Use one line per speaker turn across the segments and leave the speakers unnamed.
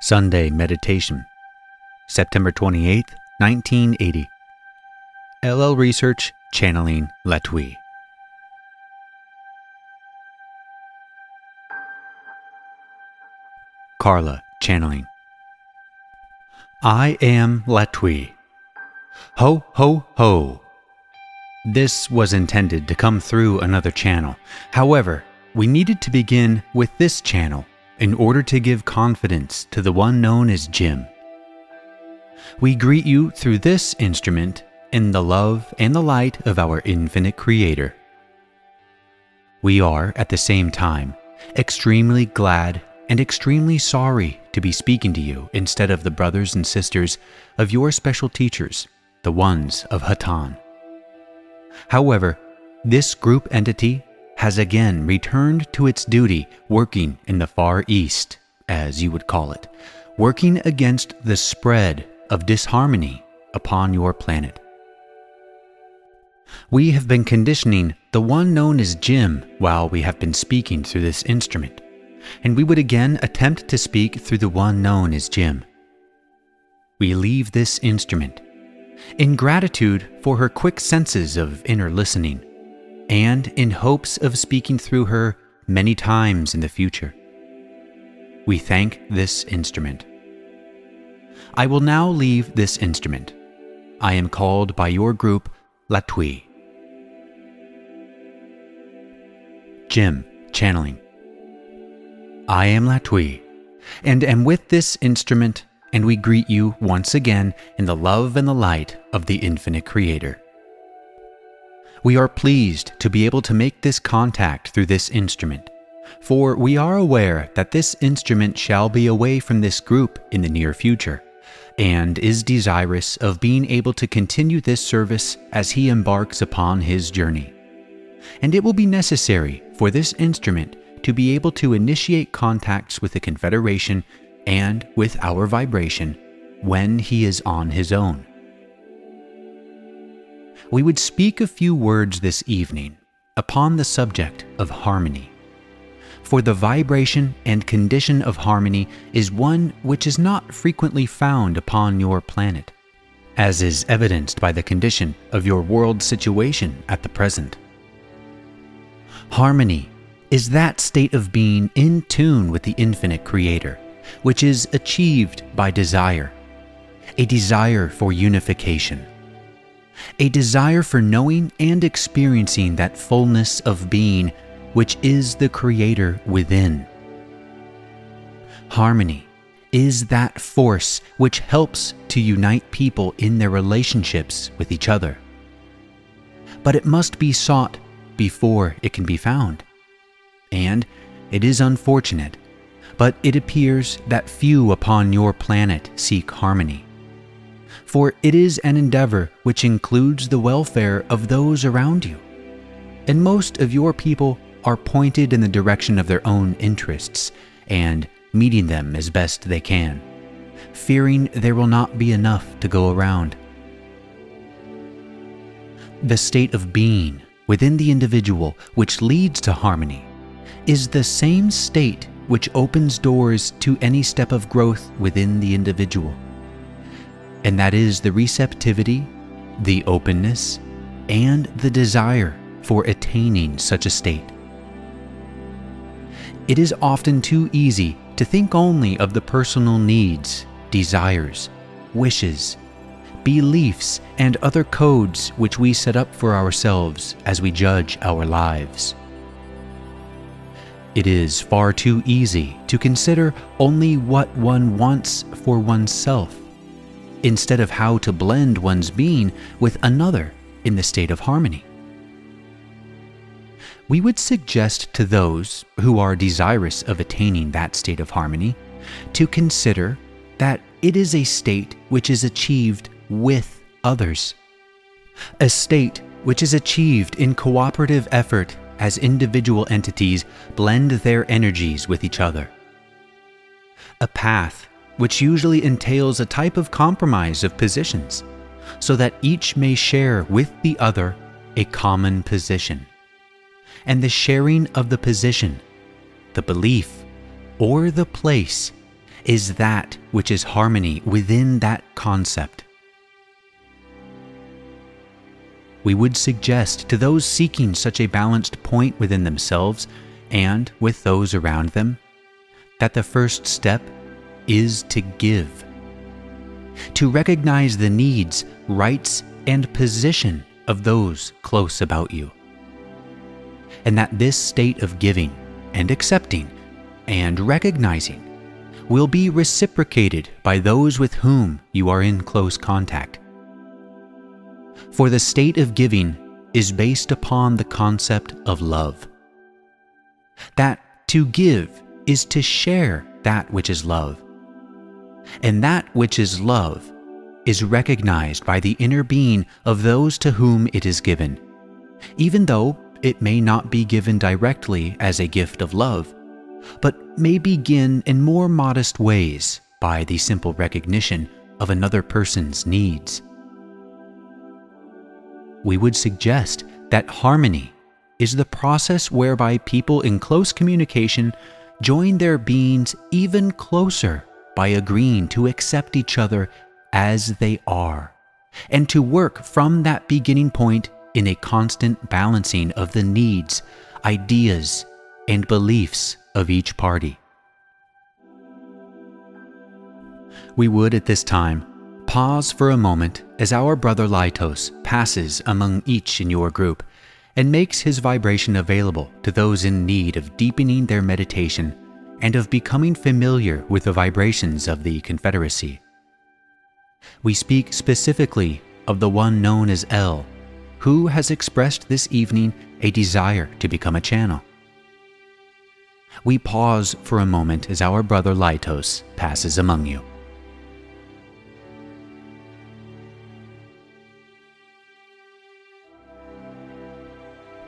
Sunday Meditation, September 28th, 1980. LL Research Channeling Latwii. Carla Channeling. I am Latwii. Ho, ho, ho. This was intended to come through another channel. However, we needed to begin with this channel in order to give confidence to the one known as Jim. We greet you through this instrument in the love and the light of our infinite Creator. We are, at the same time, extremely glad and extremely sorry to be speaking to you instead of the brothers and sisters of your special teachers, the ones of Hatonn. However, this group entity has again returned to its duty working in the Far East, as you would call it, working against the spread of disharmony upon your planet. We have been conditioning the one known as Jim while we have been speaking through this instrument, and we would again attempt to speak through the one known as Jim. We leave this instrument in gratitude for her quick senses of inner listening and in hopes of speaking through her many times in the future. We thank this instrument. I will now leave this instrument. I am called by your group Latwii. Jim, channeling. I am Latwii, and am with this instrument, and we greet you once again in the love and the light of the infinite Creator. We are pleased to be able to make this contact through this instrument, for we are aware that this instrument shall be away from this group in the near future, and is desirous of being able to continue this service as he embarks upon his journey. And it will be necessary for this instrument to be able to initiate contacts with the Confederation and with our vibration when he is on his own we would speak a few words this evening upon the subject of harmony. For the vibration and condition of harmony is one which is not frequently found upon your planet, as is evidenced by the condition of your world situation at the present. Harmony is that state of being in tune with the infinite Creator, which is achieved by desire, a desire for unification a desire for knowing and experiencing that fullness of being which is the Creator within. Harmony is that force which helps to unite people in their relationships with each other. But it must be sought before it can be found. And it is unfortunate, but it appears that few upon your planet seek harmony for it is an endeavor which includes the welfare of those around you. And most of your people are pointed in the direction of their own interests and meeting them as best they can, fearing there will not be enough to go around. The state of being within the individual which leads to harmony is the same state which opens doors to any step of growth within the individual and that is the receptivity, the openness, and the desire for attaining such a state. It is often too easy to think only of the personal needs, desires, wishes, beliefs, and other codes which we set up for ourselves as we judge our lives. It is far too easy to consider only what one wants for oneself instead of how to blend one's being with another in the state of harmony. We would suggest to those who are desirous of attaining that state of harmony to consider that it is a state which is achieved with others, a state which is achieved in cooperative effort as individual entities blend their energies with each other, a path which usually entails a type of compromise of positions, so that each may share with the other a common position. And the sharing of the position, the belief, or the place is that which is harmony within that concept. We would suggest to those seeking such a balanced point within themselves and with those around them that the first step is to give. To recognize the needs, rights, and position of those close about you. And that this state of giving and accepting and recognizing will be reciprocated by those with whom you are in close contact. For the state of giving is based upon the concept of love. That to give is to share that which is love. And that which is love is recognized by the inner being of those to whom it is given, even though it may not be given directly as a gift of love, but may begin in more modest ways by the simple recognition of another person's needs. We would suggest that harmony is the process whereby people in close communication join their beings even closer by agreeing to accept each other as they are, and to work from that beginning point in a constant balancing of the needs, ideas, and beliefs of each party. We would at this time pause for a moment as our brother Laitos passes among each in your group and makes his vibration available to those in need of deepening their meditation and of becoming familiar with the vibrations of the Confederacy. We speak specifically of the one known as L, who has expressed this evening a desire to become a channel. We pause for a moment as our brother Laitos passes among you.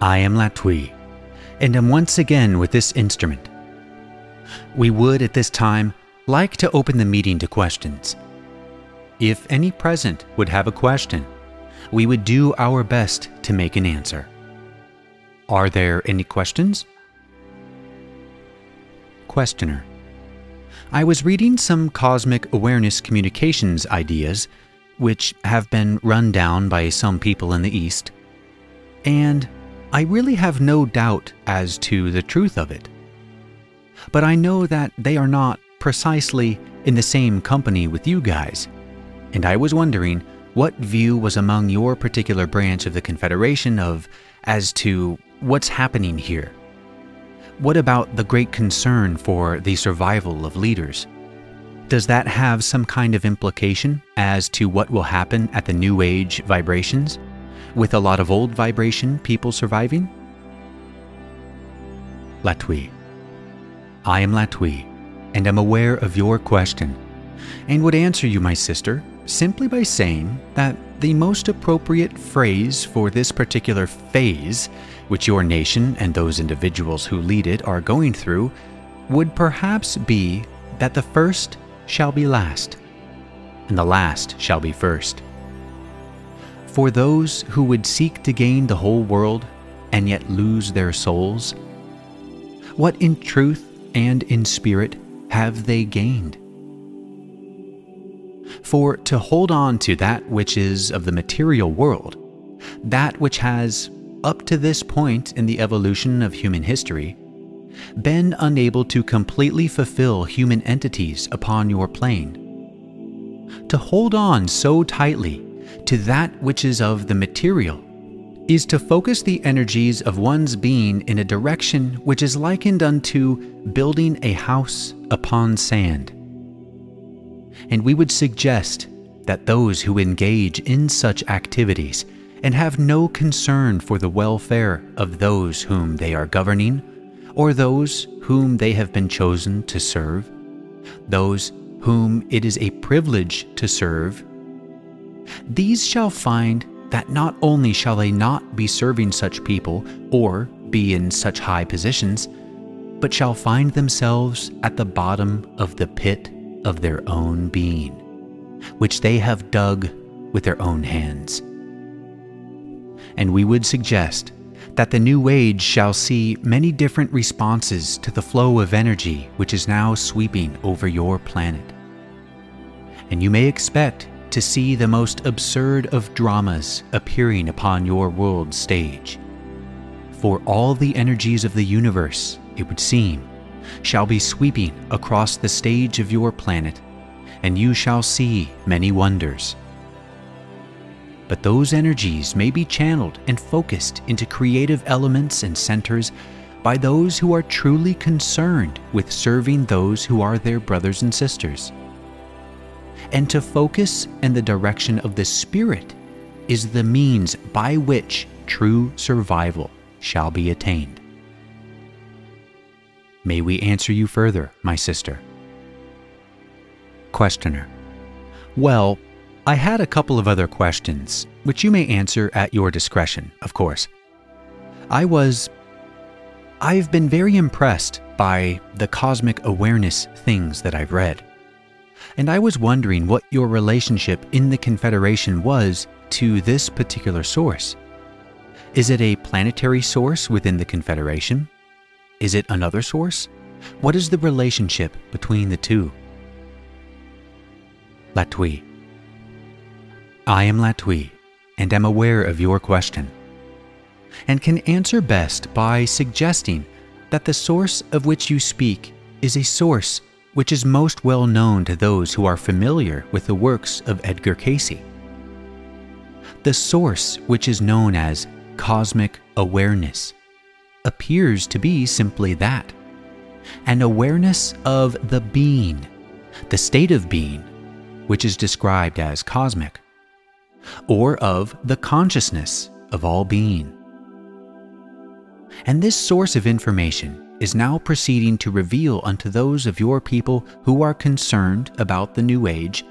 I am Latwii, and am once again with this instrument. We would at this time like to open the meeting to questions. If any present would have a question, we would do our best to make an answer. Are there any questions? Questioner I was reading some cosmic awareness communications ideas, which have been run down by some people in the East, and I really have no doubt as to the truth of it. But I know that they are not precisely in the same company with you guys, and I was wondering what view was among your particular branch of the Confederation of as to what's happening here. What about the great concern for the survival of leaders? Does that have some kind of implication as to what will happen at the New Age vibrations? with a lot of old vibration people surviving? Latwii. I am Latwii, and am aware of your question, and would answer you, my sister, simply by saying that the most appropriate phrase for this particular phase, which your nation and those individuals who lead it are going through, would perhaps be that the first shall be last, and the last shall be first for those who would seek to gain the whole world and yet lose their souls? What in truth and in spirit have they gained? For to hold on to that which is of the material world, that which has, up to this point in the evolution of human history, been unable to completely fulfill human entities upon your plane. To hold on so tightly to that which is of the material is to focus the energies of one's being in a direction which is likened unto building a house upon sand. And we would suggest that those who engage in such activities and have no concern for the welfare of those whom they are governing or those whom they have been chosen to serve, those whom it is a privilege to serve these shall find that not only shall they not be serving such people or be in such high positions, but shall find themselves at the bottom of the pit of their own being, which they have dug with their own hands. And we would suggest that the new age shall see many different responses to the flow of energy which is now sweeping over your planet. And you may expect to see the most absurd of dramas appearing upon your world stage. For all the energies of the universe, it would seem, shall be sweeping across the stage of your planet, and you shall see many wonders. But those energies may be channeled and focused into creative elements and centers by those who are truly concerned with serving those who are their brothers and sisters. And to focus in the direction of the Spirit is the means by which true survival shall be attained. May we answer you further, my sister? Questioner. Well, I had a couple of other questions, which you may answer at your discretion, of course. I was. I've been very impressed by the cosmic awareness things that I've read. And I was wondering what your relationship in the Confederation was to this particular source. Is it a planetary source within the Confederation? Is it another source? What is the relationship between the two? Latwii. I am Latwii, and am aware of your question, and can answer best by suggesting that the source of which you speak is a source which is most well known to those who are familiar with the works of Edgar Cayce. The source, which is known as cosmic awareness, appears to be simply that an awareness of the being, the state of being, which is described as cosmic, or of the consciousness of all being. And this source of information is now proceeding to reveal unto those of your people who are concerned about the New Age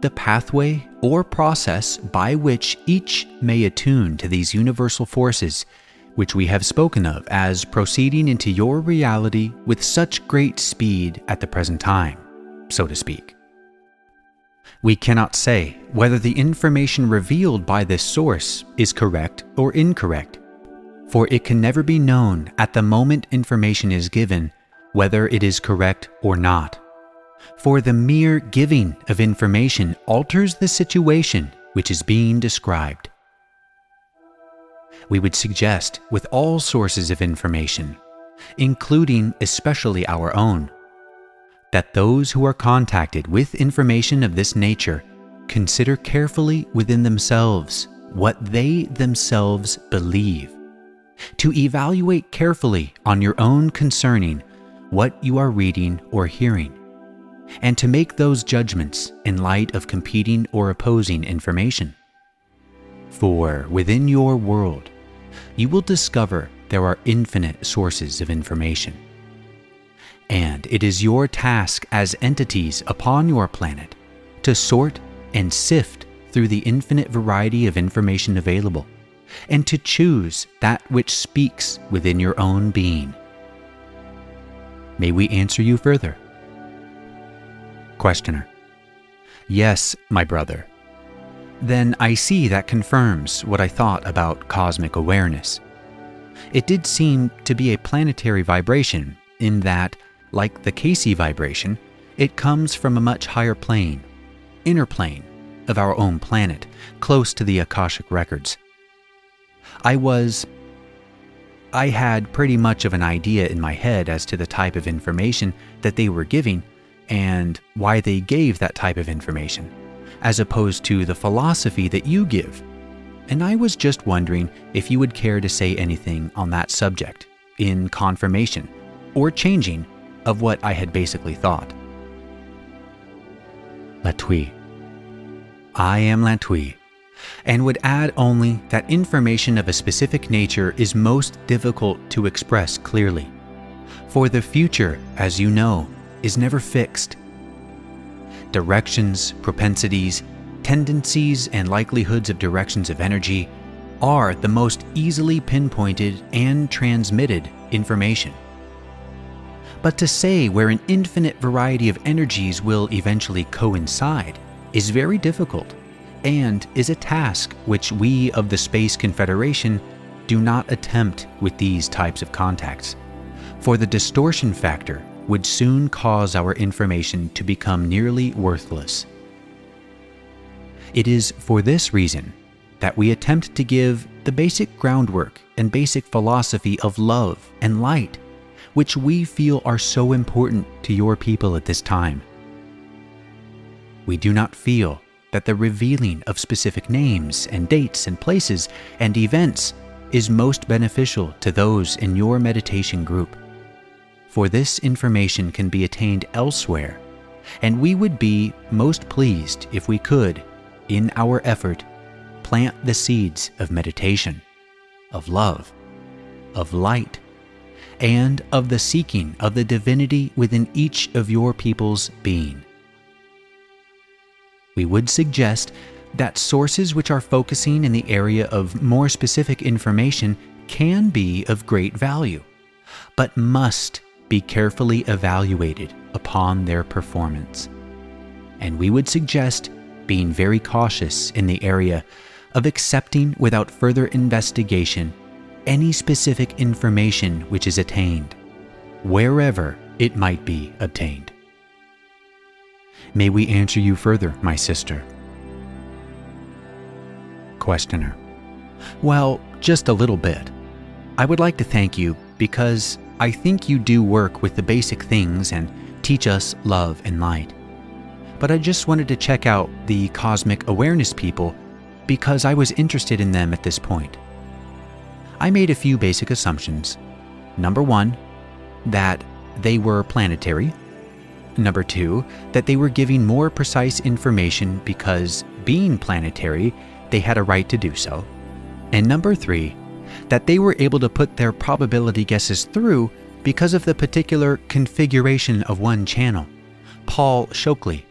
the pathway or process by which each may attune to these universal forces, which we have spoken of as proceeding into your reality with such great speed at the present time, so to speak. We cannot say whether the information revealed by this source is correct or incorrect for it can never be known at the moment information is given whether it is correct or not. For the mere giving of information alters the situation which is being described. We would suggest with all sources of information, including especially our own, that those who are contacted with information of this nature consider carefully within themselves what they themselves believe to evaluate carefully on your own concerning what you are reading or hearing, and to make those judgments in light of competing or opposing information. For within your world, you will discover there are infinite sources of information. And it is your task as entities upon your planet to sort and sift through the infinite variety of information available and to choose that which speaks within your own being. May we answer you further? Questioner. Yes, my brother. Then I see that confirms what I thought about cosmic awareness. It did seem to be a planetary vibration, in that, like the Cayce vibration, it comes from a much higher plane, inner plane, of our own planet, close to the Akashic records. I was. I had pretty much of an idea in my head as to the type of information that they were giving and why they gave that type of information, as opposed to the philosophy that you give. And I was just wondering if you would care to say anything on that subject, in confirmation or changing of what I had basically thought. Latwii. I am Latwii, and would add only that information of a specific nature is most difficult to express clearly. For the future, as you know, is never fixed. Directions, propensities, tendencies, and likelihoods of directions of energy are the most easily pinpointed and transmitted information. But to say where an infinite variety of energies will eventually coincide is very difficult and is a task which we of the Space Confederation do not attempt with these types of contacts, for the distortion factor would soon cause our information to become nearly worthless. It is for this reason that we attempt to give the basic groundwork and basic philosophy of love and light, which we feel are so important to your people at this time. We do not feel that the revealing of specific names and dates and places and events is most beneficial to those in your meditation group. For this information can be attained elsewhere, and we would be most pleased if we could, in our effort, plant the seeds of meditation, of love, of light, and of the seeking of the divinity within each of your people's being. We would suggest that sources which are focusing in the area of more specific information can be of great value, but must be carefully evaluated upon their performance. And we would suggest being very cautious in the area of accepting without further investigation any specific information which is attained, wherever it might be obtained. May we answer you further, my sister? Questioner. Well, just a little bit. I would like to thank you because I think you do work with the basic things and teach us love and light. But I just wanted to check out the cosmic awareness people because I was interested in them at this point. I made a few basic assumptions. Number one, that they were planetary. Number two, that they were giving more precise information because, being planetary, they had a right to do so. And number three, that they were able to put their probability guesses through because of the particular configuration of one channel, Paul Shockley.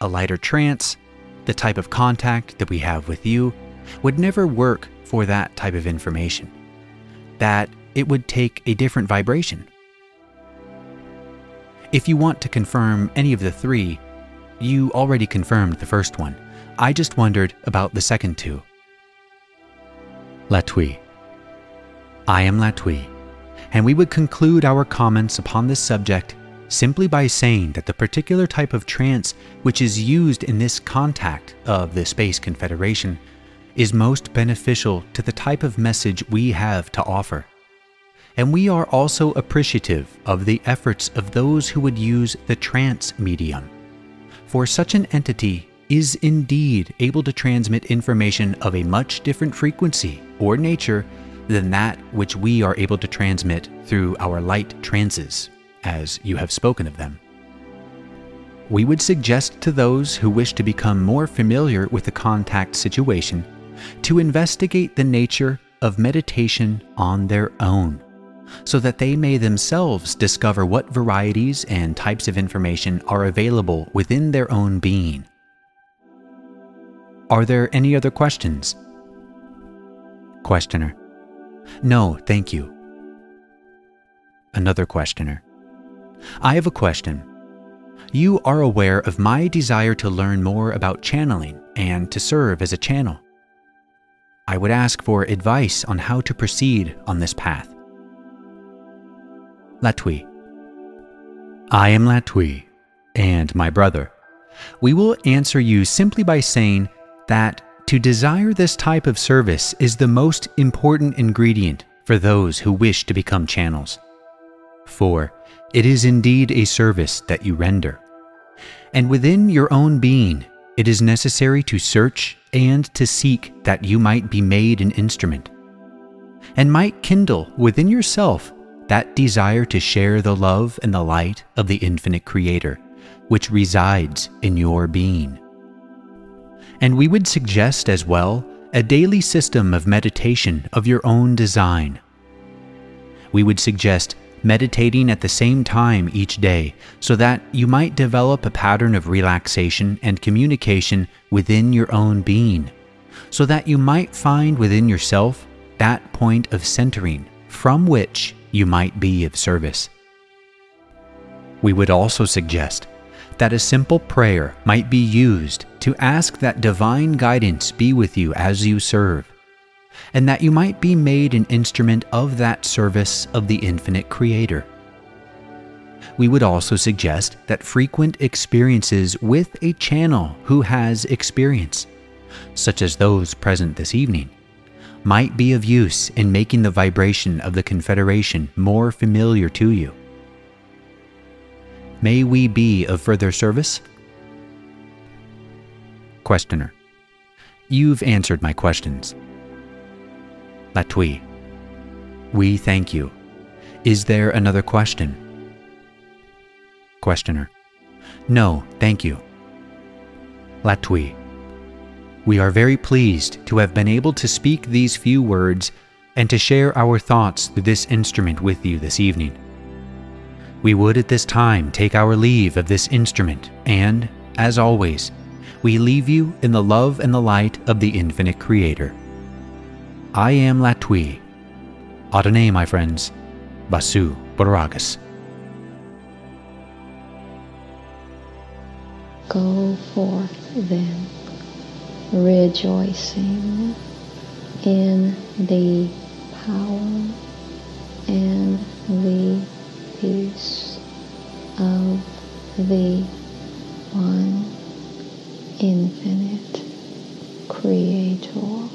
A lighter trance, the type of contact that we have with you would never work for that type of information. That it would take a different vibration. If you want to confirm any of the three, you already confirmed the first one. I just wondered about the second two. Latwii. I am Latwii, and we would conclude our comments upon this subject simply by saying that the particular type of trance which is used in this contact of the Space Confederation is most beneficial to the type of message we have to offer. And we are also appreciative of the efforts of those who would use the trance medium. For such an entity is indeed able to transmit information of a much different frequency or nature than that which we are able to transmit through our light trances as you have spoken of them. We would suggest to those who wish to become more familiar with the contact situation to investigate the nature of meditation on their own, so that they may themselves discover what varieties and types of information are available within their own being. Are there any other questions? Questioner. No, thank you. Another questioner. I have a question. You are aware of my desire to learn more about channeling and to serve as a channel. I would ask for advice on how to proceed on this path. Latwii. I am Latwii, and my brother. We will answer you simply by saying that to desire this type of service is the most important ingredient for those who wish to become channels. For it is indeed a service that you render. And within your own being, it is necessary to search and to seek that you might be made an instrument, and might kindle within yourself that desire to share the love and the light of the infinite Creator, which resides in your being. And we would suggest as well a daily system of meditation of your own design. We would suggest meditating at the same time each day so that you might develop a pattern of relaxation and communication within your own being, so that you might find within yourself that point of centering from which you might be of service. We would also suggest that a simple prayer might be used to ask that divine guidance be with you as you serve, and that you might be made an instrument of that service of the infinite Creator. We would also suggest that frequent experiences with a channel who has experience, such as those present this evening, might be of use in making the vibration of the Confederation more familiar to you. May we be of further service? Questioner. You've answered my questions. Latwii. We thank you. Is there another question? Questioner. No, thank you. Latwii. We are very pleased to have been able to speak these few words and to share our thoughts through this instrument with you this evening. We would at this time take our leave of this instrument, and, as always, we leave you in the love and the light of the infinite Creator. I am Latwii. Adonai, my friends. Vasu Borragus.
Go forth then, rejoicing in the power and the peace of the one infinite creator.